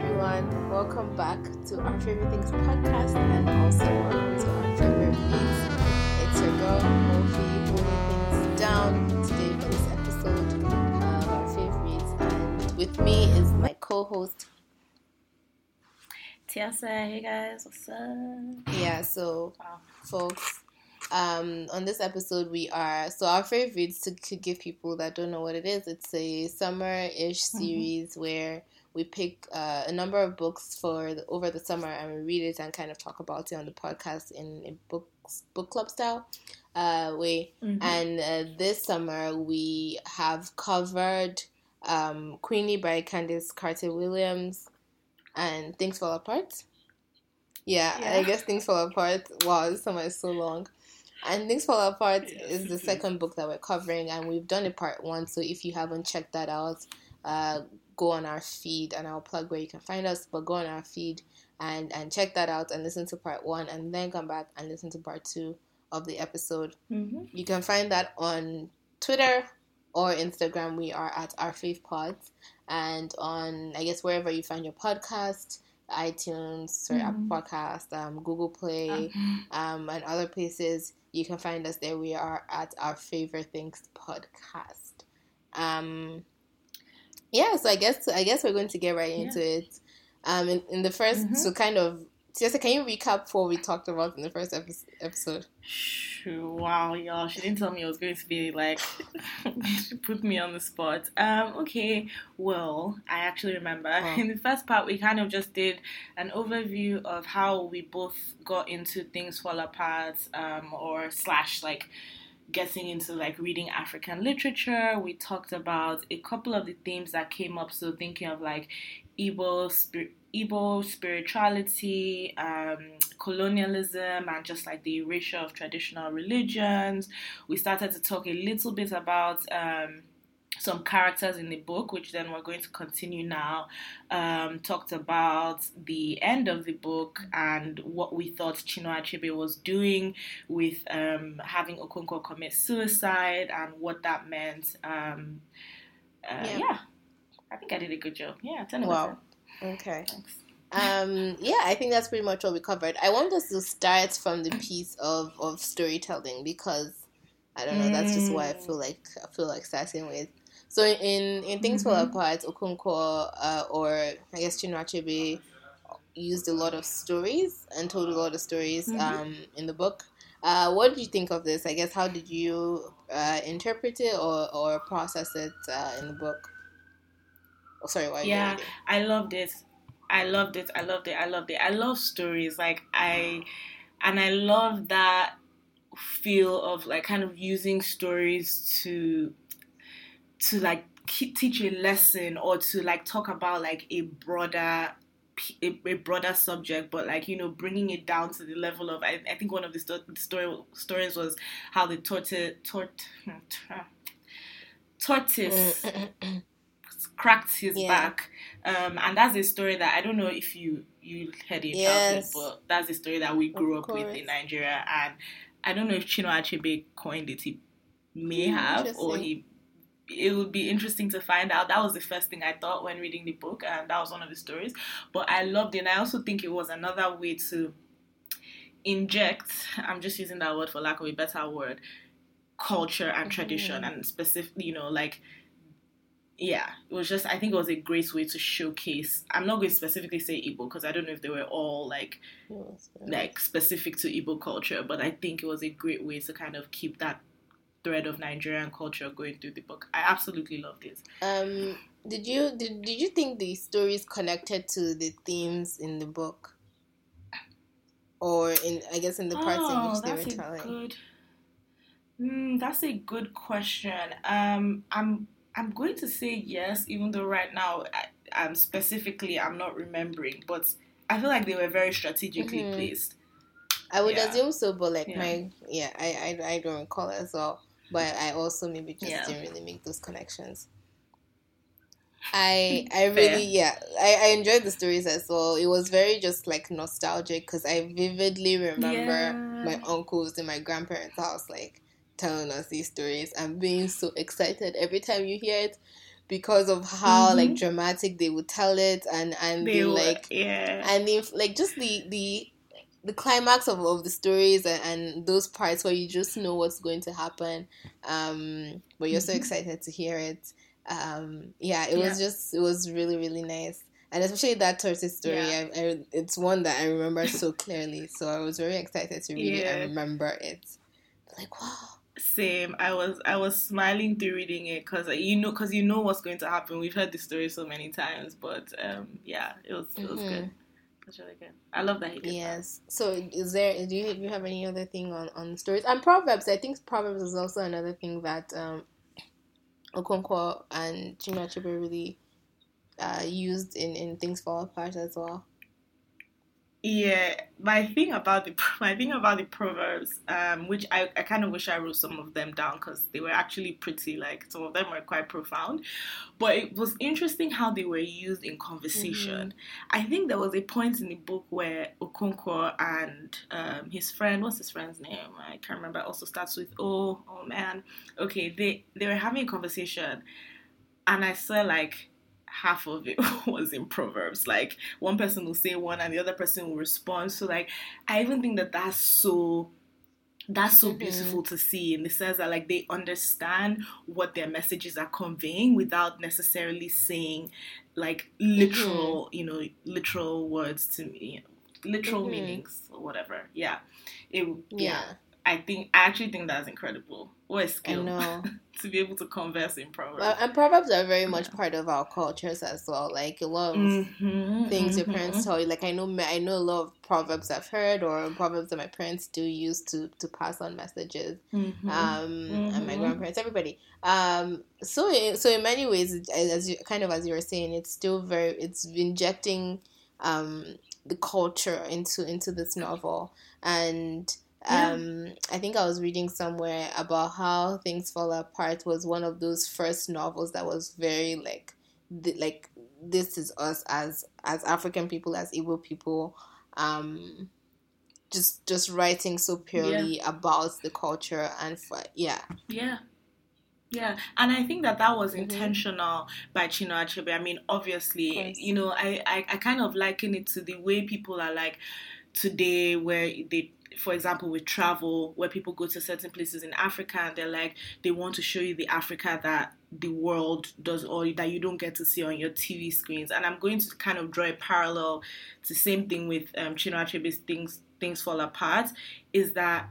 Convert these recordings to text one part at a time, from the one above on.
everyone. Welcome back to our Favorite Things podcast and also welcome to our favorite beats. It's your girl, Mofi, holding things down today for this episode of our favorites. And with me is my co host. Tiese, hey guys, what's up? Yeah, so, Wow. folks, um, on this episode, we are so our favorites to, to give people that don't know what it is. It's a summer-ish series where we pick uh, a number of books for the, over the summer and we read it and kind of talk about it on the podcast in a book book club style uh, way. Mhm. And uh, this summer we have covered um, Queenie by Candice Carty-Williams and Things Fall Apart. Yeah, I guess Things Fall Apart. Wow, this summer is so long. And Things Fall Apart Yes, is the second book that we're covering, and we've done a part one. So if you haven't checked that out, uh, go on our feed, and I'll plug where you can find us. But go on our feed and and check that out and listen to part one, and then come back and listen to part two of the episode. Mhm. You can find that on Twitter or Instagram. We are at our Fave Pods, and on I guess wherever you find your podcast, iTunes or Apple Mhm. Podcast, um, Google Play, um, and other places. You can find us there. We are at our favorite things podcast. Um, yeah, so I guess I guess we're going to get right Yeah. into it. Um, in, in the 1st Mhm. so kind of. Jessica, can you recap what we talked about in the first episode? Wow, y'all. She didn't tell me it was going to be like, she put me on the spot. Um, okay, well, I actually remember. In the first part, we kind of just did an overview of how we both got into Things Fall Apart, um, or slash, like, getting into like reading African literature. We talked about a couple of the themes that came up. So thinking of like Igbo spirit. Igbo spirituality, um, colonialism, and just like the erasure of traditional religions. We started to talk a little bit about um, some characters in the book, which then we're going to continue now. Um, talked about the end of the book and what we thought Chinua Achebe was doing with um, having Okonkwo commit suicide and what that meant. Um, uh, Yeah. yeah. I think I did a good job. Yeah, 10 Wow. 10. Okay. Thanks. Um, yeah, I think that's pretty much what we covered. I want us to start from the piece of, of storytelling because I don't know. That's just why I Mm. feel like. I feel like starting with. So in in things fall Mhm. apart, Okonkwo uh, or I guess Chinua used a lot of stories and told a lot of stories Mhm. um, in the book. Uh, what did you think of this? I guess how did you uh, interpret it or, or process it uh, in the book? Oh, sorry, why? Yeah. I loved it. I loved it. I loved it. I loved it. I love stories. Like I and I love that feel of like kind of using stories to to like ke- teach a lesson or to like talk about like a broader a broader subject but like you know bringing it down to the level of i, I think one of the, sto- the story stories was how the tortoise tort, tortoise cracked his Yeah. back. Um, and that's a story that i don't know if you you heard it in Yes. childhood but that's a story that we grew Of up with in nigeria and i don't know if Chinua Achebe coined it. He may Hmm, have or he it would be interesting to find out. That was the first thing I thought when reading the book, and that was one of the stories. But I loved it. And I also think it was another way to inject, I'm just using that word for lack of a better word, culture and tradition, mm-hmm. and specific, you know, like, yeah, it was just, I think it was a great way to showcase. I'm not going to specifically say Igbo because I don't know if they were all like like specific to Igbo culture, but I think it was a great way to kind of keep that thread of Nigerian culture going through the book. I absolutely loved it. Um, did you did, did you think the stories connected to the themes in the book, or in I guess in the parts in which they Oh, that's were a telling? good. Mm, that's a good question. Um, I'm I'm going to say yes, even though right now, I, um, specifically, I'm not remembering, but I feel like they were very strategically Mhm. placed. I would Yeah. assume so, but like Yeah. my yeah, I, I I don't recall as well. But I also maybe just Yeah. didn't really make those connections. I I really yeah I, I enjoyed the stories as well. It was very just like nostalgic because I vividly remember Yeah. my uncles and my grandparents' house like telling us these stories and being so excited every time you hear it. because of how mm-hmm. like dramatic they would tell it and and they the, like yeah and if like just the the the climax of, of the stories and, and, those parts where you just know what's going to happen um but you're mm-hmm. so excited to hear it um yeah it yeah. was just it was really really nice and especially that tortoise story yeah. I, I, it's one that i remember so clearly so i was very excited to read yeah. it and remember it like wow same i was i was smiling through reading it because you know because you know what's going to happen we've heard the story so many times but um yeah it was it was mm-hmm. good that's really good. I love that he did Yes. That. So, is there? Do you, do you have any other thing on on stories and proverbs? I think proverbs is also another thing that um, Okonkwo and Chinua Achebe really uh, used in in things fall apart as well. Yeah, my thing about the my thing about the proverbs, um, which I, I kind of wish I wrote some of them down because they were actually pretty. Like some of them were quite profound, but it was interesting how they were used in conversation. Mm-hmm. I think there was a point in the book where Okonkwo and um, his friend, what's his friend's name? I can't remember. Also starts with oh oh man. Okay, they they were having a conversation, and I saw like half of it was in proverbs like one person will say one and the other person will respond so like i even think that that's so that's so mm-hmm. beautiful to see in the sense that like they understand what their messages are conveying without necessarily saying like literal mm-hmm. you know literal words to me you know, literal mm-hmm. meanings or whatever yeah it yeah. yeah I think I actually think that's incredible. What a skill to be able to converse in proverbs. Uh, and proverbs are very much yeah. part of our cultures as well. Like a lot of mm-hmm, things mm-hmm. your parents tell you. Like I know I know a lot of proverbs I've heard or proverbs that my parents do use to to pass on messages. Mm-hmm, um, and my mm-hmm. grandparents, everybody. Um, so so in many ways, as you kind of as you were saying, it's still very it's injecting um the culture into into this novel and yeah. Um, I think I was reading somewhere about how Things Fall Apart was one of those first novels that was very like, the, like this is us as as African people, as Igbo people, um, just just writing so purely yeah. about the culture and for yeah, yeah. Yeah, and I think that that was mm-hmm. intentional by Chinua Achebe. I mean, obviously, you know, I, I, I kind of liken it to the way people are like today, where they for example, with travel, where people go to certain places in Africa and they're like, they want to show you the Africa that the world does or that you don't get to see on your TV screens. And I'm going to kind of draw a parallel to the same thing with um, Chinua Achebe's Things, Things Fall Apart, is that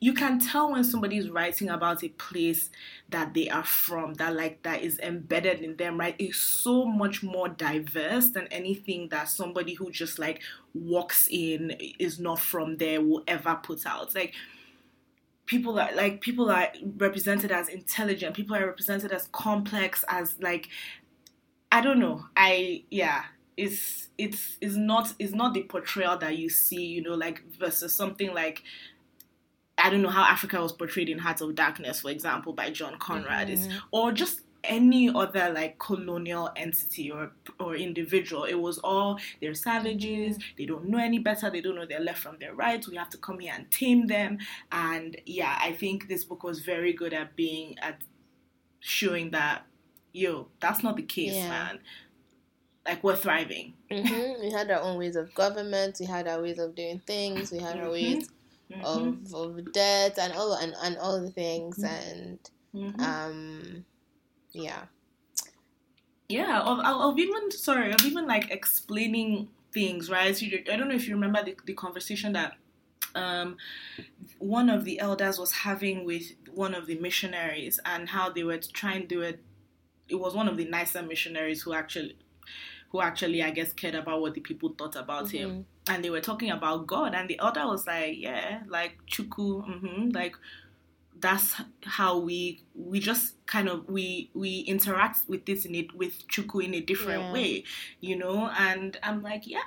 you can tell when somebody's writing about a place that they are from that like that is embedded in them right? It's so much more diverse than anything that somebody who just like walks in is not from there will ever put out. Like people are like people are represented as intelligent people are represented as complex as like i don't know. I yeah it's it's it's not it's not the portrayal that you see you know like versus something like I don't know how Africa was portrayed in Hearts of Darkness, for example, by John Conrad, mm-hmm. is or just any other like colonial entity or or individual. It was all they're savages. Mm-hmm. They don't know any better. They don't know their left from their right. We have to come here and tame them. And yeah, I think this book was very good at being at showing that yo, that's not the case, yeah. man. Like we're thriving. Mm-hmm. We had our own ways of government. We had our ways of doing things. We had our mm-hmm. ways mm-hmm. of, of debt and all and, and all the things mm-hmm. and mm-hmm. um yeah yeah of, of even sorry of even like explaining things right so i don't know if you remember the, the conversation that um, one of the elders was having with one of the missionaries and how they were trying to do it it was one of the nicer missionaries who actually who actually I guess cared about what the people thought about mm-hmm. him. And they were talking about God, and the other was like, yeah, like Chukwu, mm-hmm, like that's how we we just kind of we we interact with this in it with Chukwu in a different yeah. way, you know. And I'm like, yeah,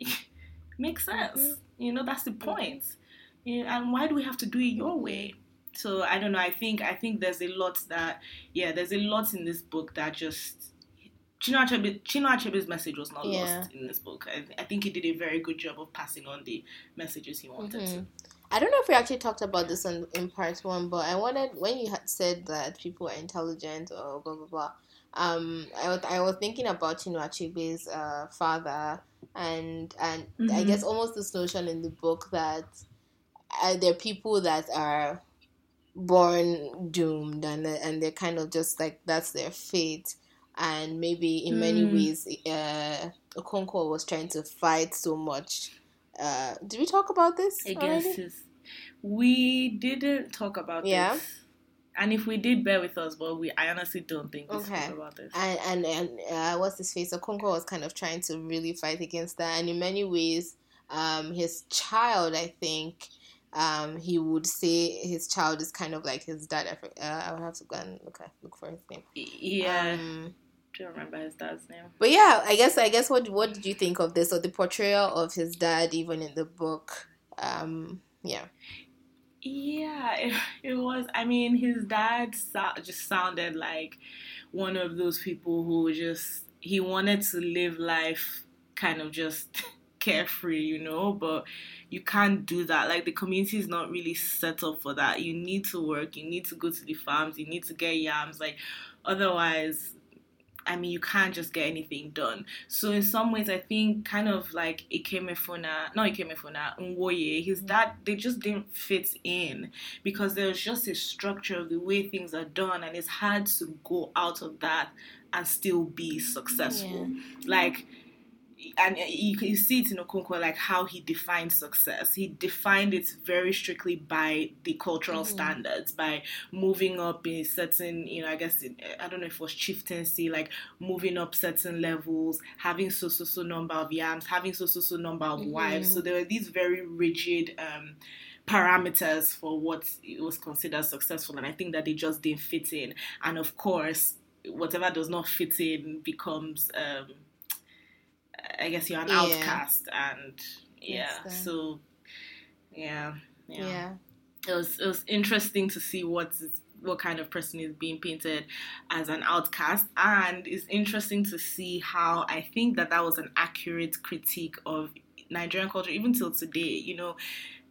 makes sense. Mm-hmm. You know, that's the point. Yeah, and why do we have to do it your way? So I don't know. I think I think there's a lot that yeah, there's a lot in this book that just Chinua, Achebe, Chinua Achebe's message was not yeah. lost in this book. I, I, think he did a very good job of passing on the messages he wanted mm-hmm. to. I don't know if we actually talked about this in, in part one, but I wanted when you had said that people are intelligent or blah blah blah. um, I was I was thinking about Chinua Achebe's uh, father, and and I Mhm. guess almost this notion in the book that uh, there are people that are born doomed, and and they're kind of just like that's their fate, and maybe in many Mm. ways, uh, Okonkwo was trying to fight so much. Uh, did we talk about this? Guess it's, we didn't talk about Yeah? this. And if we did, bear with us. But we, I honestly don't think we Okay. about this. and and, and uh, what's his face? Okonkwo was kind of trying to really fight against that, and in many ways, um, his child, I think, um, he would say his child is kind of like his dad. I Uh, I would have to go and look at, look for his name. yeah, Um, do you remember his dad's name? but yeah, I guess I guess what what did you think of this or the portrayal of his dad even in the book? Um, yeah. Yeah, it, it was. I mean, his dad so- just sounded like one of those people who just he wanted to live life kind of just carefree, you know, but you can't do that. Like the community is not really set up for that. You need to work, you need to go to the farms, you need to get yams, like otherwise I mean, you can't just get anything done. So in some ways, I think kind of like Ikemefuna, not Ikemefuna, Nwoye, his dad, they just didn't fit in because there's just a structure of the way things are done, and it's hard to go out of that and still be successful. Like, and you, you see it in Okonkwo, like how he defined success. He defined it very strictly by the cultural Mhm. standards, by moving up in certain, you know, I guess, it, I don't know if it was chieftaincy, like moving up certain levels, having so, so, so number of yams, having so, so, so number of wives. Mhm. So there were these very rigid, um, parameters for what was considered successful and i think that they just didn't fit in and of course whatever does not fit in becomes um i guess you're an Yeah. outcast and yeah so yeah, yeah Yeah. it was it was interesting to see what is what kind of person is being painted as an outcast and it's interesting to see how i think that that was an accurate critique of nigerian culture even till today you know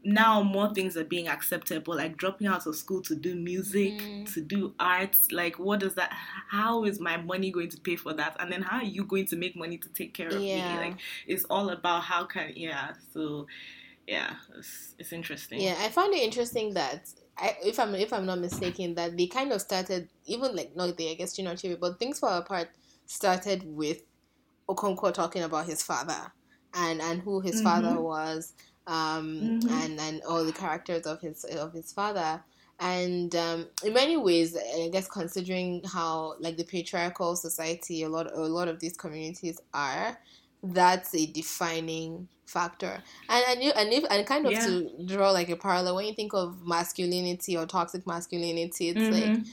now more things are being accepted but like dropping out of school to do music Mhm. to do arts like what does that how is my money going to pay for that and then how are you going to make money to take care of Yeah. me like it's all about how can yeah so yeah it's, it's interesting Yeah, I found it interesting that I, if I'm if I'm not mistaken, that they kind of started even like not they I guess you know but things fall apart started with Okonkwo talking about his father and and who his father Mhm. was, um, Mhm. and and all the characters of his of his father. And um, in many ways, I guess considering how like the patriarchal society a lot a lot of these communities are, that's a defining factor. And and you and if and kind of Yeah. to draw like a parallel when you think of masculinity or toxic masculinity, it's like Mhm.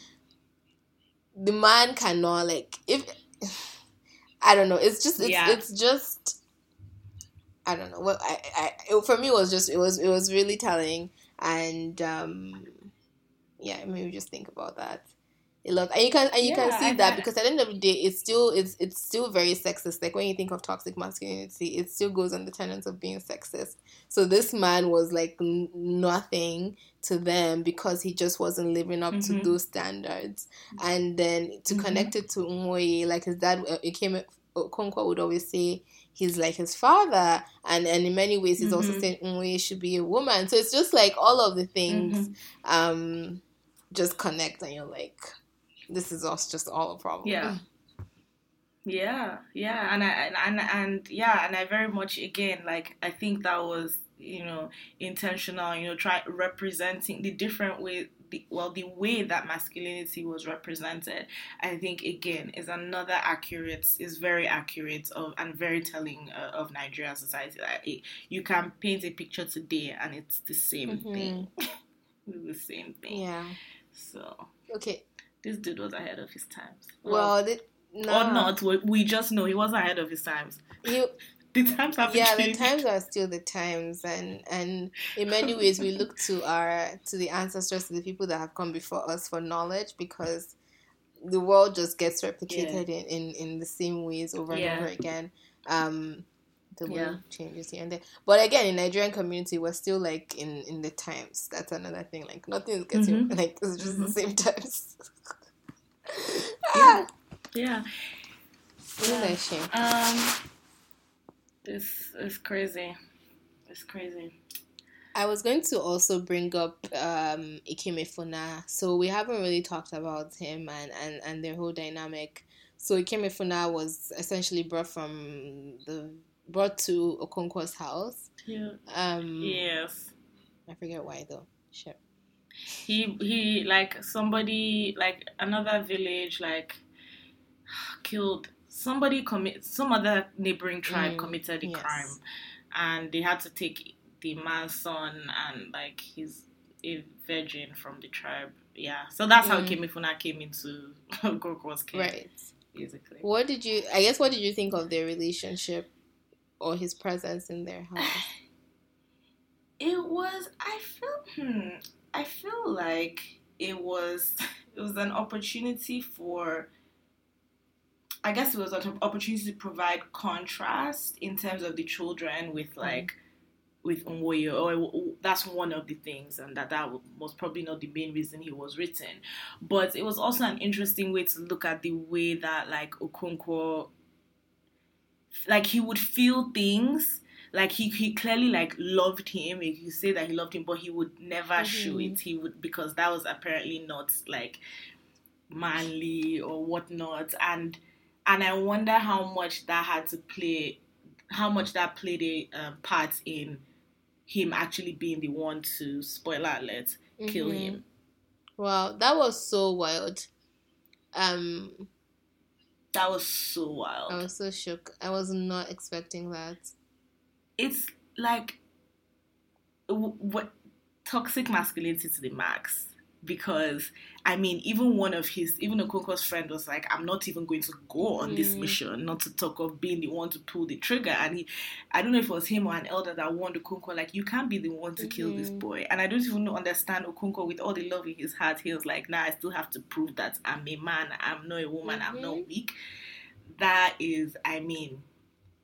the man cannot like if I don't know. It's just it's Yeah. it's just I don't know. Well, I, I it, for me it was just it was it was really telling and um yeah, maybe just think about that. A lot, and you can and you can see I- that because at the end of the day, it's still it's it's still very sexist. Like when you think of toxic masculinity, it still goes on the tenets of being sexist. So this man was like n- nothing to them because he just wasn't living up to Mhm. those standards. And then to Mhm. connect it to Nwoye, like his dad, uh, it came. Okonkwo would always say he's like his father, and and in many ways he's also Mhm. saying Nwoye should be a woman. So it's just like all of the things Mhm. um just connect, and you're like, this is us just all a problem. Yeah. Yeah, yeah, and I and, and yeah, and I very much again like I think that was you know intentional. You know, try representing the different way. The, well, the way that masculinity was represented, I think again is another accurate, is very accurate of and very telling uh, of Nigerian society. That it, you can paint a picture today and it's the same Mhm. thing, it's the same thing. Yeah. So Okay. this dude was ahead of his times. Well, the, no. or not. We, we just know he wasn't ahead of his times. You, The times have yeah, the times are still the times, and and in many ways we look to our to the ancestors, to the people that have come before us for knowledge, because the world just gets replicated in, in in the same ways over and over again. Um, the world Yeah. changes here and there, but again, in Nigerian community, we're still like in in the times. That's another thing. Like nothing is getting Mhm. like it's just the Mhm. same times. Yeah. Yeah. Isn't that a shame? Um, it's it's crazy. It's crazy. I was going to also bring up um, Ikemefuna. So we haven't really talked about him and, and, and their whole dynamic. So Ikemefuna was essentially brought from the brought to Okonkwo's house. Yeah. Um, Yes. I forget why though. Sure. He he like somebody like another village like killed somebody commit some other neighboring tribe Mm, committed a yes. crime and they had to take the man's son and like he's a virgin from the tribe. Yeah. So that's how Mm. Ikemefuna came into Goko's case. Right. Basically. What did you? I guess what did you think of their relationship or his presence in their house? It was. I feel. Hmm. I feel like it was. It was an opportunity for. I guess it was an opportunity to provide contrast in terms of the children with like. With Nwoye, or that's one of the things, and that that was probably not the main reason he was written, but it was also an interesting way to look at the way that like Okonkwo, like he would feel things. Like he, he clearly like loved him. You could say that he loved him but he would never show Mhm. it. He would because that was apparently not like manly or whatnot. And and i wonder how much that had to play how much that played a um, part in him actually being the one to spoiler alert kill Mhm. him Wow, that was so wild. Um, that was so wild I was so shook. I was not expecting that. it's like w- what toxic masculinity to the max because I mean even one of his even Okonkwo's friend was like I'm not even going to go on this Mm. mission not to talk of being the one to pull the trigger and he I don't know if it was him or an elder that warned Okonkwo like you can't be the one to kill this Mhm. boy and I don't even know- understand Okonkwo with all the love in his heart he was like nah I still have to prove that I'm a man I'm not a woman I'm not Mhm. weak that is I mean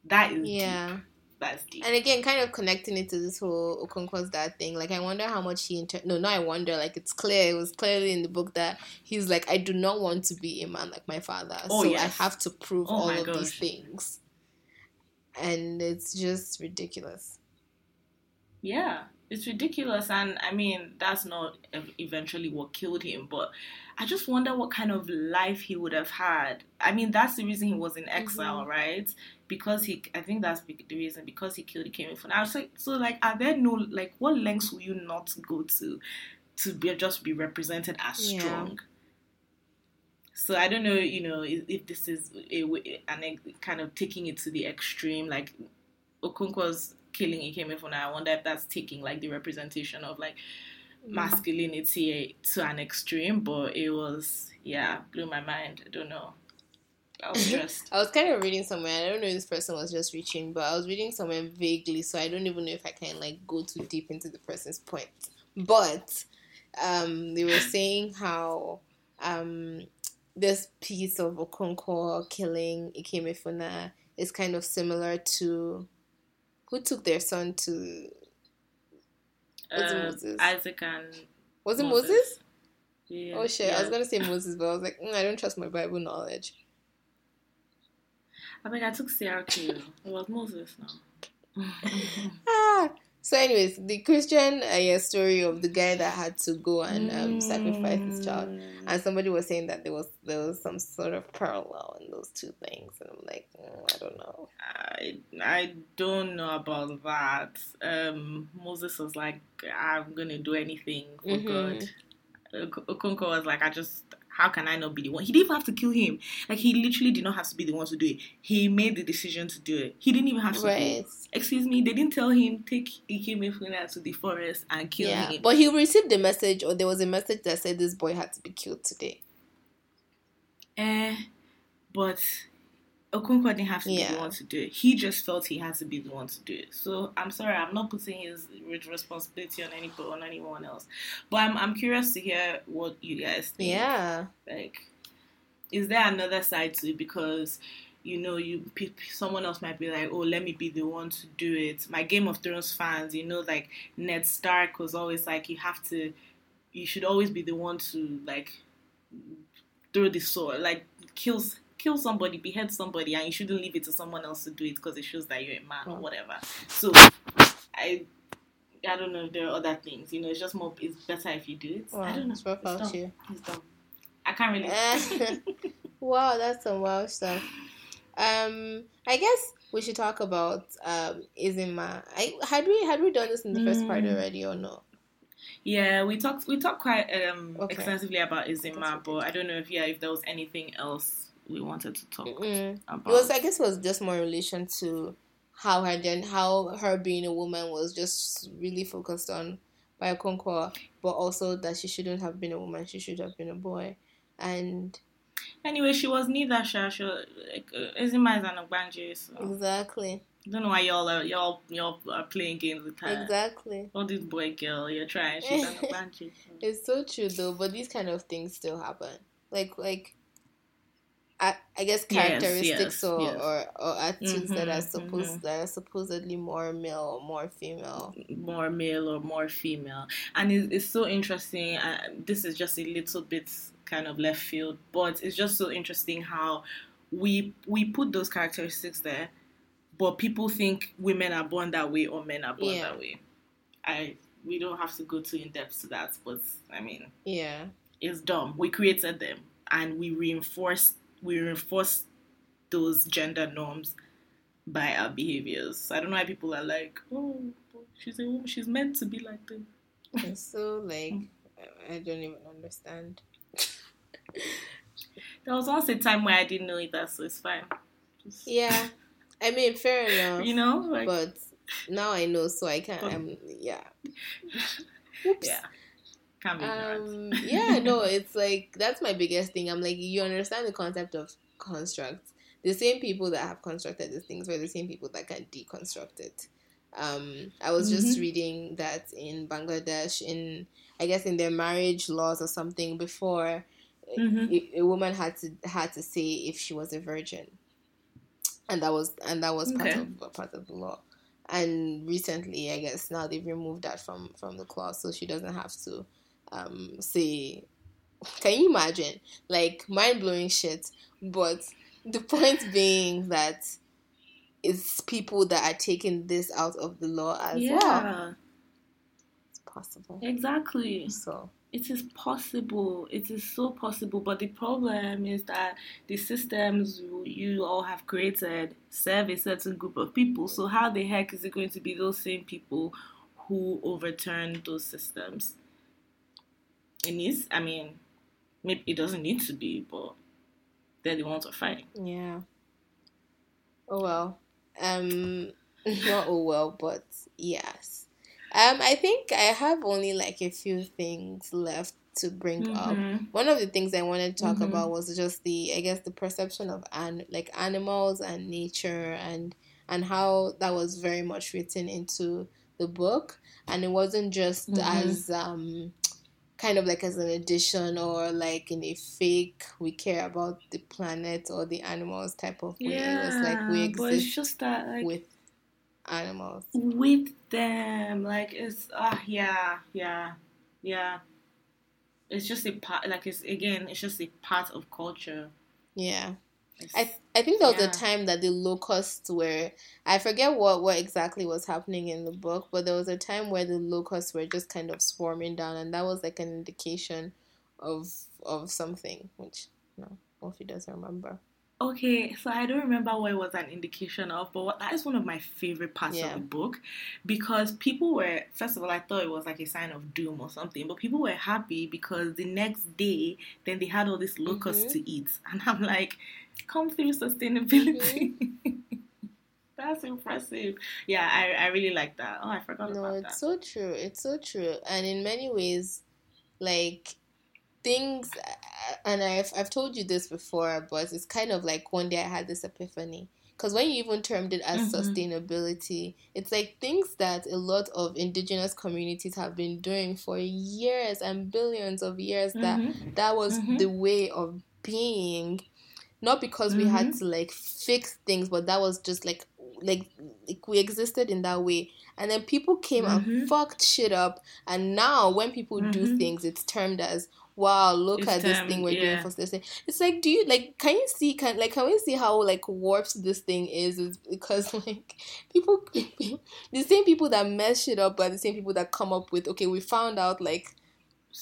that is Yeah. deep that's deep And again, kind of connecting it to this whole Okonkwo's dad thing. Like, I wonder how much he inter- no, no, I wonder. Like, it's clear. It was clearly in the book that he's like, I do not want to be a man like my father, Oh, so I have to prove Oh, all of these things. And it's just ridiculous. Yeah, it's ridiculous, and I mean that's not eventually what killed him. But I just wonder what kind of life he would have had. I mean, that's the reason he was in exile, mm-hmm. right? Because he, I think that's the reason because he killed Ikemefuna. So, so like, are there no like what lengths will you not go to to be just be represented as Yeah. strong? So I don't know, you know, if, if this is a, way- an kind of taking it to the extreme, like Okonkwo's killing Ikemefuna. I wonder if that's taking like the representation of like masculinity to an extreme, but it was yeah, blew my mind. I don't know. I was stressed. I was kind of reading somewhere. I don't know if this person was just reaching, but I was reading somewhere vaguely, so I don't even know if I can like go too deep into the person's point. But um, they were saying how um, this piece of Okonkwo killing Ikemefuna is kind of similar to who took their son to Was it Uh, Moses? Isaac and was it Moses? Yeah, Oh shit! I was gonna say Moses, but I was like, mm, I don't trust my Bible knowledge. I mean, I took CRK. It was Moses now. So, anyways, the Christian uh, yeah, story of the guy that had to go and um, sacrifice his child, Mm. and somebody was saying that there was there was some sort of parallel in those two things, and I'm like, mm, I don't know. I I don't know about that. Um, Moses was like, I'm gonna do anything for Mhm. God. Ok- Okonkwo was like, I just, how can I not be the one? He didn't even have to kill him. Like he literally did not have to be the one to do it. He made the decision to do it. He didn't even have to. Right? Excuse me, they didn't tell him take Ikemefuna to the forest and kill Yeah, him. but he received the message, or there was a message that said this boy had to be killed today. Eh, but Okonkwo didn't have to be the one to do it. He just felt he had to be the one to do it. So I'm sorry, I'm not putting his responsibility on any on anyone else. But I'm I'm curious to hear what you guys think. Yeah, Like, is there another side to it? Because you know, you someone else might be like, "Oh, let me be the one to do it." My Game of Thrones fans, you know, like Ned Stark was always like, "You have to, you should always be the one to like throw the sword, like kills kill somebody, behead somebody, and you shouldn't leave it to someone else to do it because it shows that you're a man or Mm. whatever. So I I don't know if there are other things. You know, it's just more. It's better if you do it. I don't know. it's out dumb. here. It's dumb. I can't really. wow, that's some wild stuff. Um, I guess we should talk about um Ezinma. I had we had we done this in the first part Mm. already or no? Yeah, we talked we talked quite um Okay. extensively about Ezinma, but I don't know if yeah if there was anything else we wanted to talk Mm-mm. about. It was I guess it was just more in relation to how her then how her being a woman was just really focused on by Okonkwo, but also that she shouldn't have been a woman, she should have been a boy. And Anyway, she was neither. She like uh, is an Ogbanje, so exactly. I don't know why y'all are y'all y'all are playing games with her. Exactly. All this boy girl, you're trying. She's an. It's so true though, but these kind of things still happen. Like like I, I guess characteristics yes, or, yes. or or attitudes that are Mhm, supposed that are supposedly more male or more female. more male or more female and it's, it's so interesting uh, this is just a little bit kind of left field but it's just so interesting how we we put those characteristics there but people think women are born that way or men are born Yeah. that way i we don't have to go too in depth to that but i mean Yeah. it's dumb we created them and we reinforce we reinforce those gender norms by our behaviors. I don't know why people are like, oh, she's a woman, she's meant to be like this. And so like I don't even understand. There was once a time where I didn't know either, so it's fine. Just- Yeah. I mean fair enough. You know, like but now I know so I can But- I'm yeah. Oops. yeah, Um, yeah, no, it's like that's my biggest thing. I'm like, you understand the concept of constructs. The same people that have constructed these things were the same people that can deconstruct it. Um, I was just Mhm. reading that in Bangladesh, in I guess in their marriage laws or something, before Mhm. a, a woman had to had to say if she was a virgin, and that was and that was part Okay. of part of the law. And recently, I guess now they've removed that from from the clause, so she doesn't have to um, say. Can you imagine? Like mind blowing shit, but the point being that it's people that are taking this out of the law as yeah, well. It's possible. exactly. So It is possible. It is so possible. But the problem is that the systems you all have created serve a certain group of people. So how the heck is it going to be those same people who overturn those systems? It needs. I mean, maybe it doesn't need to be, but they're the ones are fighting. Yeah. Oh well. Um not oh well, but yes. Um I think I have only like a few things left to bring up. Mhm. One of the things I wanted to talk Mhm. about was just the I guess the perception of an like animals and nature and and how that was very much written into the book and it wasn't just Mhm. as um kind of like as an addition or like in a fake we care about the planet or the animals type of way. it was like we but it's exist just that like with animals. with them like it's ah yeah yeah yeah it's just a part like it's again it's just a part of culture Yeah. I I think there was Yeah. a time that the locusts were I forget what what exactly was happening in the book, but there was a time where the locusts were just kind of swarming down, and that was like an indication of of something, which no, Mofi doesn't remember. okay so i don't remember what it was an indication of but what, that is one of my favorite parts Yeah. of the book because people were first of all i thought it was like a sign of doom or something but people were happy because the next day then they had all these locusts Mhm. to eat and i'm like come through sustainability Mm-hmm. That's impressive. Yeah, I, I really like that. Oh, I forgot No, about that. No, it's so true. It's so true, and in many ways, like things. And I've I've told you this before, but it's kind of like one day I had this epiphany. Because when you even termed it as Mhm. sustainability, it's like things that a lot of indigenous communities have been doing for years and billions of years. That Mhm. that was Mhm. the way of being not because we had to like fix things but that was just like like, like we existed in that way and then people came Mhm. and fucked shit up and now when people do Mhm. things it's termed as wow, look It's at this thing we're doing for this thing. It's like, do you like? Can you see? Can like? Can we see how like warped this thing is? Is because like people, the same people that mess shit up are the same people that come up with. Okay, we found out like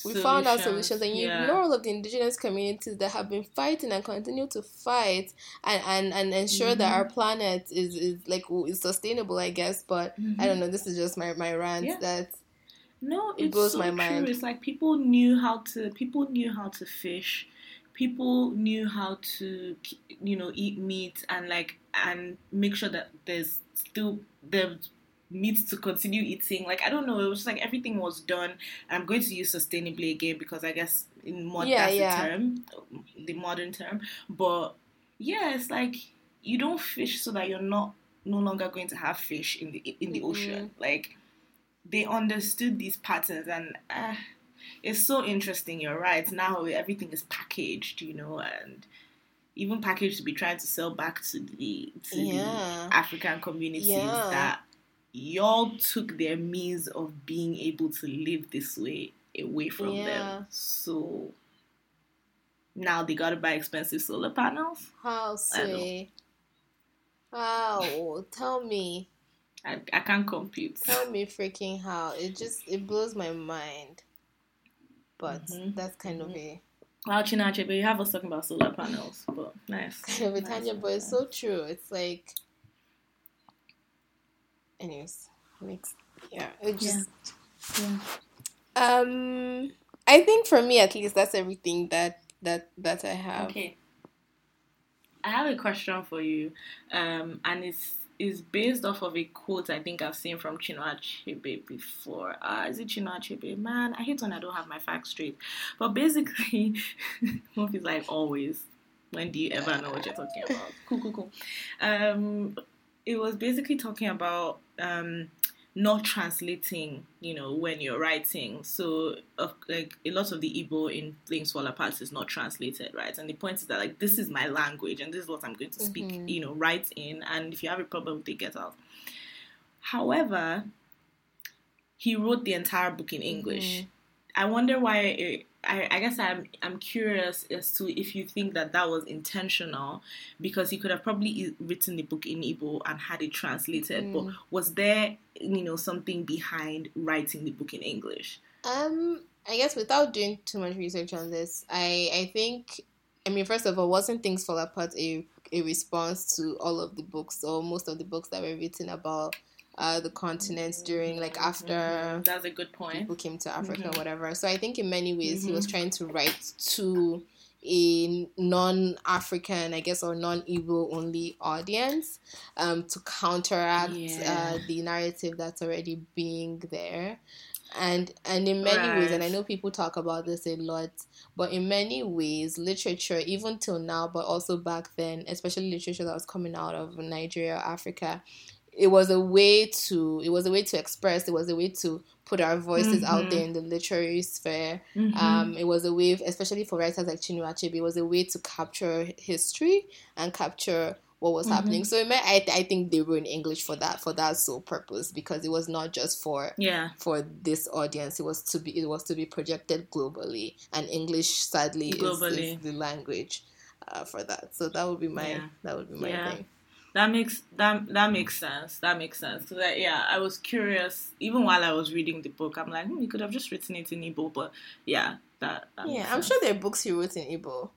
we found out solutions, and you yeah. ignore all of the indigenous communities that have been fighting and continue to fight and and, and ensure that Mhm. our planet is is like is sustainable. I guess, but I don't know. This is just my my rant Yeah. that No, It it's blows so my true. mind. It's like people knew how to people knew how to fish. People knew how to you know eat meat and like and make sure that there's still there's meat to continue eating. Like I don't know, it was just like everything was done. I'm going to use sustainably again because I guess in more Yeah, that's yeah. the term, the modern term. But yeah, it's like you don't fish so that you're not no longer going to have fish in the in the Mhm. ocean. Like they understood these patterns and uh, it's so interesting you're right now everything is packaged you know and even packaged to be trying to sell back to the to Yeah. the african communities Yeah. that y'all took their means of being able to live this way away from Yeah. them so now they gotta buy expensive solar panels how don't- How? Tell me. i, I can't compute Tell me freaking how. It just it blows my mind. But Mhm. that's kind of a Wow, Chinache, but you have us talking about solar panels, but nice. kind of a Nice, but it's so true. It's like anyways, next yeah. It just Yeah. um I think for me at least that's everything that that that I have. Okay. I have a question for you, um, and it's is based off of a quote I think I've seen from Chinua Achebe before. Uh, is it Chinua Achebe? Man, I hate when I don't have my facts straight. But basically, is like always. When do you ever know what you're talking about? Cool, cool, cool. Um, it was basically talking about um, not translating, you know, when you're writing. So, uh, like a lot of the Igbo in Things Fall Apart is not translated, right? And the point is that like this is my language and this is what I'm going to speak, Mhm. you know, write in. And if you have a problem with it, get out. However, he wrote the entire book in English. Mhm. I wonder why. I, I guess I'm I'm curious as to if you think that that was intentional, because he could have probably written the book in Igbo and had it translated. But Mm. was there, you know, something behind writing the book in English? Um, I guess without doing too much research on this, I I think I mean first of all, wasn't things fall apart a a response to all of the books or most of the books that were written about uh the continents during like after Mhm. that's a good point. people came to Africa Mhm. or whatever. So I think in many ways he was Mhm. trying to write to a non-African, I guess, or non-Igbo only audience, um, to counteract Yeah. uh, the narrative that's already being there. And and in many ways, and I know people talk about this a lot, but in many ways, literature, even till now, but also back then, especially literature that was coming out of Nigeria, Africa, it was a way to it was a way to express it was a way to put our voices out Mhm. there in the literary sphere Mhm. um it was a way especially for writers like Chinua Achebe it was a way to capture history and capture what was Mhm. happening so it meant, I, I think they were in english for that for that sole purpose because it was not just for yeah. for this audience it was to be it was to be projected globally and english sadly is, is the language uh, for that so that would be my Yeah. that would be my Yeah. thing That makes that that makes sense. That makes sense. So that yeah, I was curious even while I was reading the book. I'm like, hmm, you could have just written it in Igbo, but yeah, that. that yeah i'm sense. sure there are books he wrote in igbo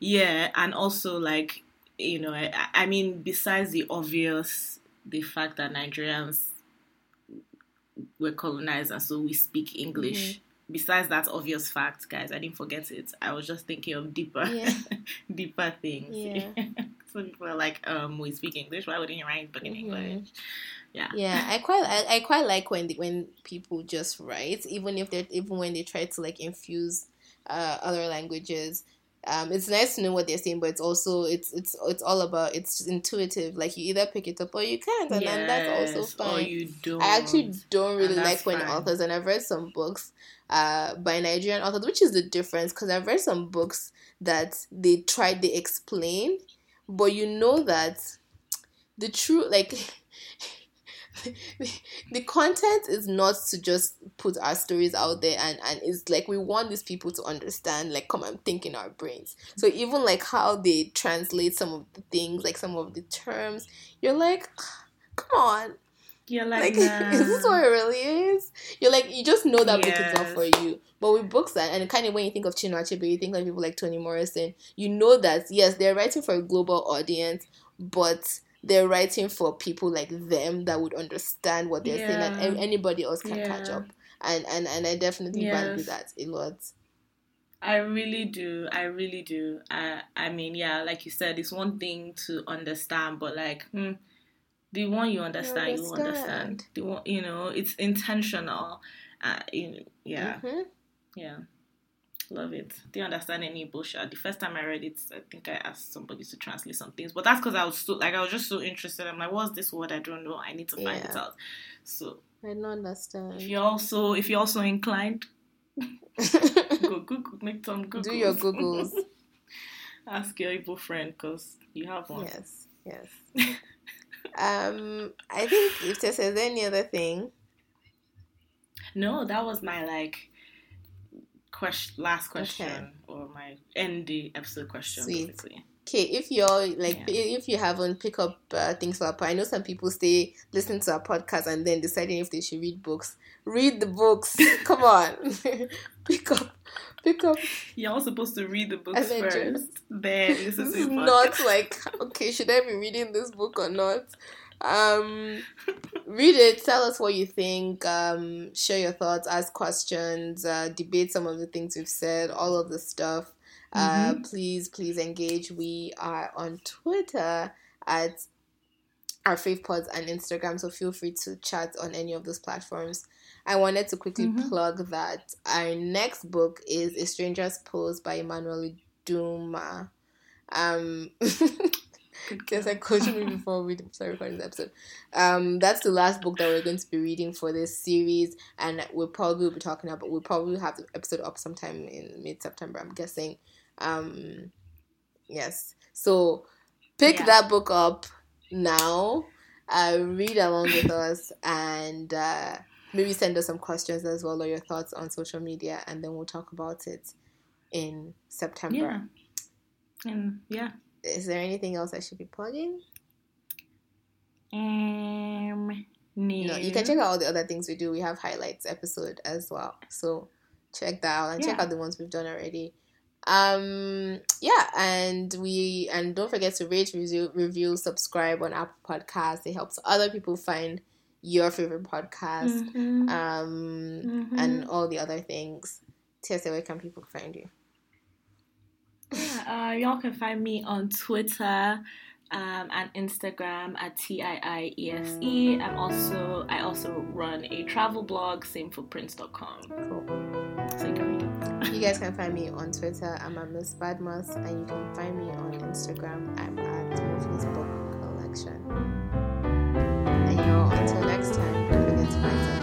Yeah, and also like you know, I, I mean, besides the obvious, the fact that Nigerians were colonized and so we speak English. Besides that obvious fact, guys, I didn't forget it. I was just thinking of deeper, Yeah. deeper things. Yeah. so people are like, um, we speak English. Why wouldn't you write book in Mhm. English? Yeah. yeah i quite I, I quite like when when people just write even if they're even when they try to like infuse uh other languages um it's nice to know what they're saying but it's also it's it's it's all about it's intuitive like you either pick it up or you can't and, then that's also Yes, Or fine you don't. I actually don't really like when fine. authors, and I've read some books uh, by Nigerian authors, which is the difference because I've read some books that they try, they explain, but you know that the true, like, the content is not to just put our stories out there and and it's like we want these people to understand like come and think in our brains. So even like how they translate some of the things like some of the terms you're like ah, come on You're like, like, nah. is this what it really is? You're like, you just know that book is not for you. But with books that, and kind of when you think of Chinua Achebe, you think of people like Toni Morrison, you know that, yes, they're writing for a global audience, but they're writing for people like them that would understand what they're saying, and Yeah. anybody else can catch up. And, and, and I definitely value that a lot. I really do. I really do. I I mean, yeah, like you said, it's one thing to understand, but like, hmm, the one you understand, you understand. understand. The one, you know, it's intentional. Uh, you, yeah, Mhm. yeah. Love it. Do you understand any bullshit? The first time I read it, I think I asked somebody to translate some things, but that's because I was so like I was just so interested. I'm like, what's this word? I don't know. I need to find it out. So I don't understand. if you're also if you're also inclined, go Google, make some Googles. Do your Googles. Ask your Igbo friend because you have one. Yes, yes. um, I think if there's any other thing, No, that was my like question, last question, or my end the episode question. Sweet. Basically. okay, if you're like, Yeah. if you haven't pick up uh, Things Fall Apart I know some people stay listening to our podcast and then deciding if they should read books. Read the books. Come on, pick up, pick up. You're all supposed to read the books Avengers. first, then This is the not like okay, should I be reading this book or not? Um, read it. Tell us what you think. Um, share your thoughts. Ask questions. Uh, debate some of the things we've said. All of the stuff. Uh, please, please engage. We are on Twitter at our Fave Pods and Instagram, so feel free to chat on any of those platforms. I wanted to quickly Mhm. plug that our next book is A Stranger's Pose by Emmanuel Iduma. Um, because I coached me before we started recording this episode. Um, that's the last book that we're going to be reading for this series, and we'll probably be talking about. We'll probably have the episode up sometime in mid September. I'm guessing. Um, yes. So pick Yeah. that book up now. Uh, read along with us, and uh, maybe send us some questions as well or your thoughts on social media, and then we'll talk about it in September. Yeah. And yeah. Is there anything else I should be plugging? Um. No. No, you can check out all the other things we do. We have highlights episode as well. So check that out and check out the ones we've done already. Um yeah, and we and don't forget to rate, review, review, subscribe on Apple Podcasts. It helps other people find your favorite podcast. Mhm. Um Mhm. and all the other things. Tiese, where can people find you? Yeah, uh, y'all can find me on Twitter um, and Instagram at T I I E S E. I'm also I also run a travel blog, samefootprints.com. Cool. So you can read it. You guys can find me on Twitter. I'm at Miss Badmus, and you can find me on Instagram. I'm at Book Collection. Until next time, don't forget to find.